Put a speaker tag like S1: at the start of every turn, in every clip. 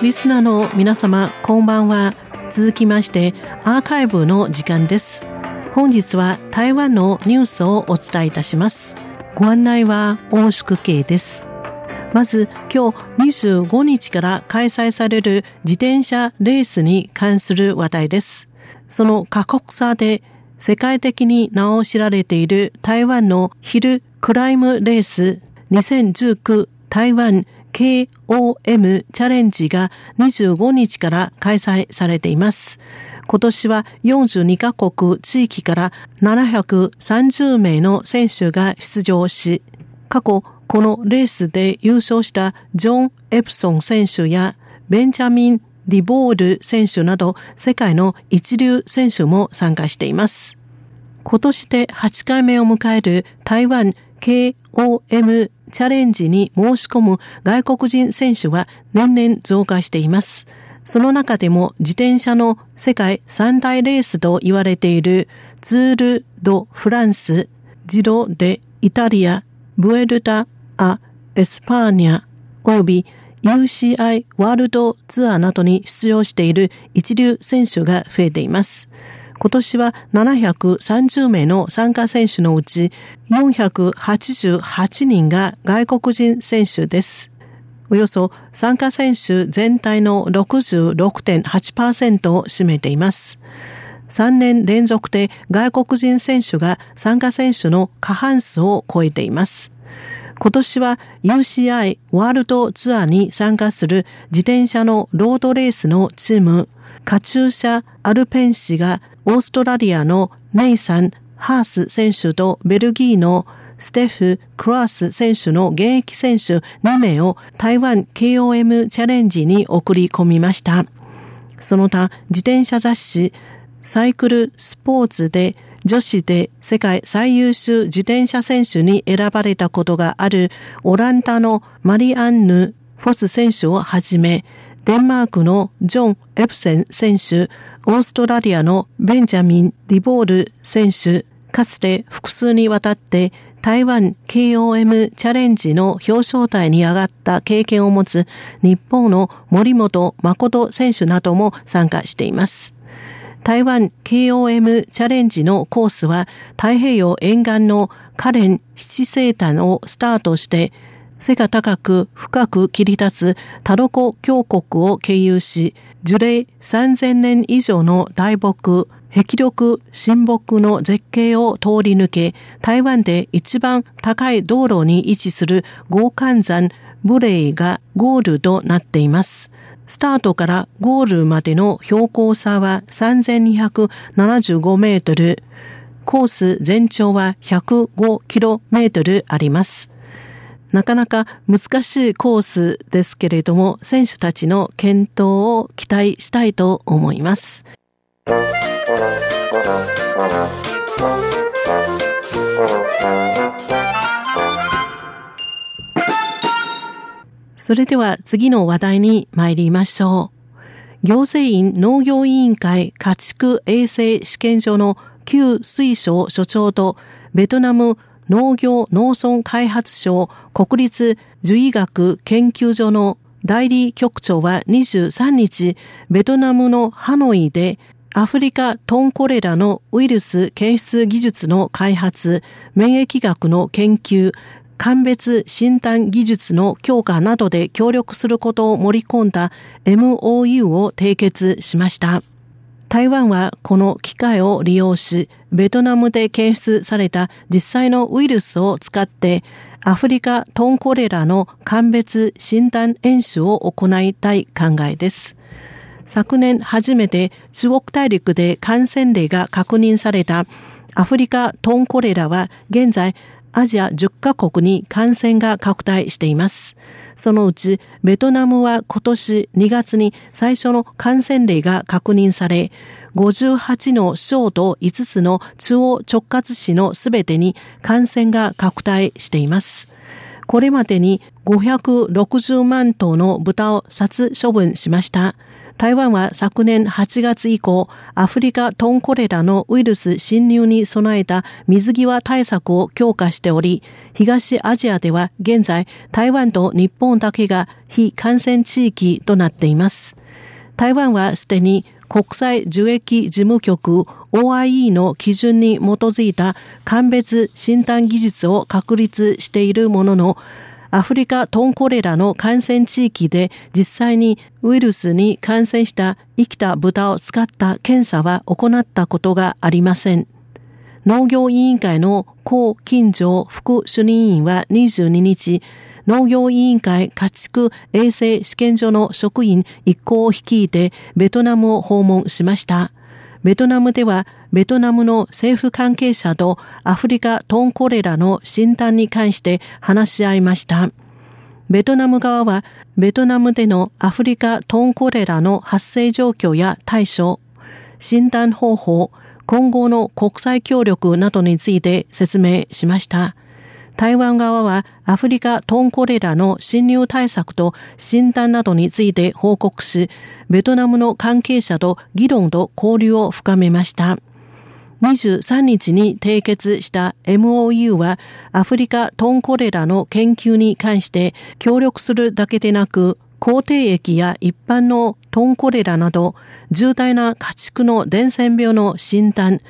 S1: リスナーの皆様、こんばんは。続きまして、アーカイブの時間です。本日は台湾のニュースをお伝えいたします。ご案内は大宿慶です。まず今日25日から開催される自転車レースに関する話題です。その過酷さで世界的に名を知られている台湾のヒルクライムレース2019台湾 KOM チャレンジが25日から開催されています。今年は42カ国地域から730名の選手が出場し、過去このレースで優勝したジョン・エプソン選手やベンジャミン・ディボール選手など世界の一流選手も参加しています。今年で8回目を迎える台湾 KOM チャレンジに申し込む外国人選手は年々増加しています。その中でも自転車の世界三大レースと言われているツール・ド・フランス、ジロ・デ・イタリア、ブエルタ・ア・エスパーニャ、及び UCI ワールドツアーなどに出場している一流選手が増えています。今年は730名の参加選手のうち488人が外国人選手です。およそ参加選手全体の66.8%を占めています。3年連続で外国人選手が参加選手の過半数を超えています。今年は UCI ワールドツアーに参加する自転車のロードレースのチーム、カチューシャ・アルペン氏がオーストラリアのネイサン・ハース選手とベルギーのステフ・クラース選手の現役選手2名を台湾 KOM チャレンジに送り込みました。その他、自転車雑誌サイクルスポーツで女子で世界最優秀自転車選手に選ばれたことがあるオランダのマリアンヌ・フォス選手をはじめ、デンマークのジョン・エプセン選手、オーストラリアのベンジャミン・ディボール選手、かつて複数にわたって台湾 KOM チャレンジの表彰台に上がった経験を持つ日本の森本誠選手なども参加しています。台湾 KOM チャレンジのコースは太平洋沿岸のカレン七星丹をスタートして背が高く深く切り立つタロコ峡谷を経由し樹齢3000年以上の大木壁力神木の絶景を通り抜け、台湾で一番高い道路に位置する豪関山ブレイがゴールとなっています。スタートからゴールまでの標高差は3275メートル。コース全長は105キロメートルあります。なかなか難しいコースですけれども、選手たちの健闘を期待したいと思います。それでは次の話題に参りましょう。行政院農業委員会家畜衛生試験所の旧水省所長とベトナム農業農村開発省国立樹医学研究所の代理局長は23日、ベトナムのハノイでアフリカトンコレラのウイルス検出技術の開発、免疫学の研究、鑑別診断技術の強化などで協力することを盛り込んだ MOU を締結しました。台湾はこの機会を利用し、ベトナムで検出された実際のウイルスを使ってアフリカトンコレラの鑑別診断演習を行いたい考えです。昨年初めて中国大陸で感染例が確認されたアフリカトンコレラは現在アジア10カ国に感染が拡大しています。そのうちベトナムは今年2月に最初の感染例が確認され、58の省と5つの中央直轄市のすべてに感染が拡大しています。これまでに560万頭の豚を殺処分しました。台湾は昨年8月以降、アフリカトンコレラのウイルス侵入に備えた水際対策を強化しており、東アジアでは現在、台湾と日本だけが非感染地域となっています。台湾はすでに国際受益事務局 OIE の基準に基づいた鑑別診断技術を確立しているものの、アフリカトンコレラの感染地域で実際にウイルスに感染した生きた豚を使った検査は行ったことがありません。農業委員会の高金城副主任委員は22日、農業委員会家畜衛生試験所の職員一行を率いてベトナムを訪問しました。ベトナムではベトナムの政府関係者とアフリカトンコレラの診断に関して話し合いました。ベトナム側はベトナムでのアフリカトンコレラの発生状況や対処、診断方法、今後の国際協力などについて説明しました。台湾側はアフリカトンコレラの侵入対策と診断などについて報告し、ベトナムの関係者と議論と交流を深めました。23日に締結した MOU はアフリカトンコレラの研究に関して協力するだけでなく、抗体液や一般のトンコレラなど重大な家畜の伝染病の診断、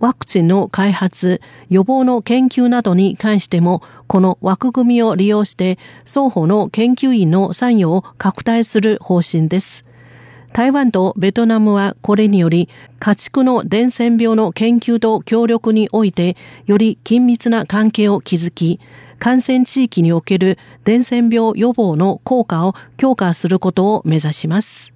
S1: ワクチンの開発、予防の研究などに関しても、この枠組みを利用して、双方の研究員の参与を拡大する方針です。台湾とベトナムはこれにより、家畜の伝染病の研究と協力において、より緊密な関係を築き、感染地域における伝染病予防の効果を強化することを目指します。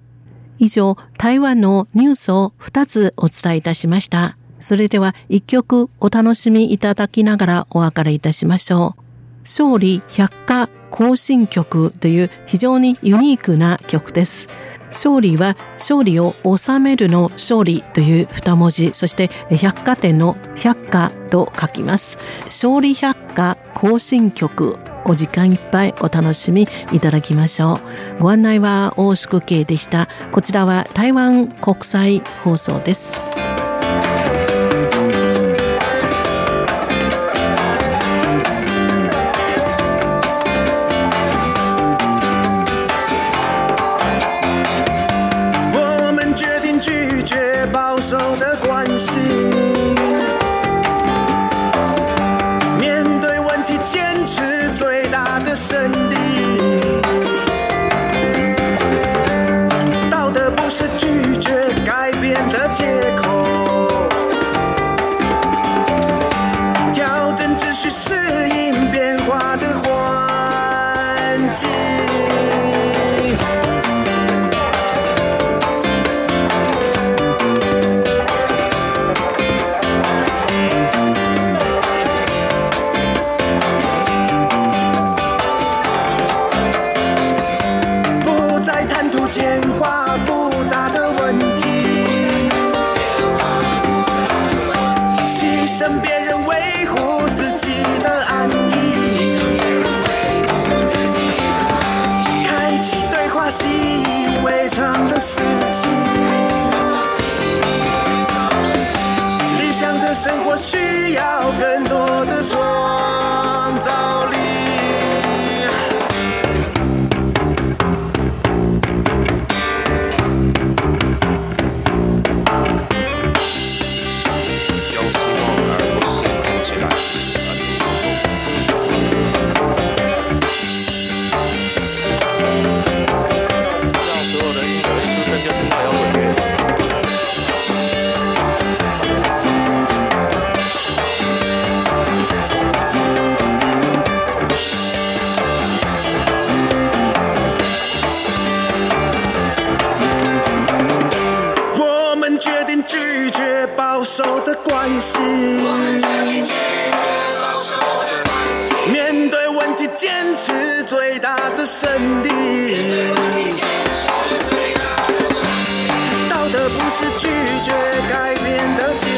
S1: 以上、台湾のニュースを2つお伝えいたしました。それでは一曲お楽しみいただきながらお別れいたしましょう。勝利百科行進曲という非常にユニークな曲です。勝利は勝利を収めるの勝利という二文字、そして百貨店の百科と書きます。勝利百科行進曲お時間いっぱいお楽しみいただきましょう。ご案内は大宿慶でした。こちらは台湾国際放送です。sendiri. 要跟。
S2: 守的关系，面对问题坚持最大的胜利，道德不是拒绝改变的。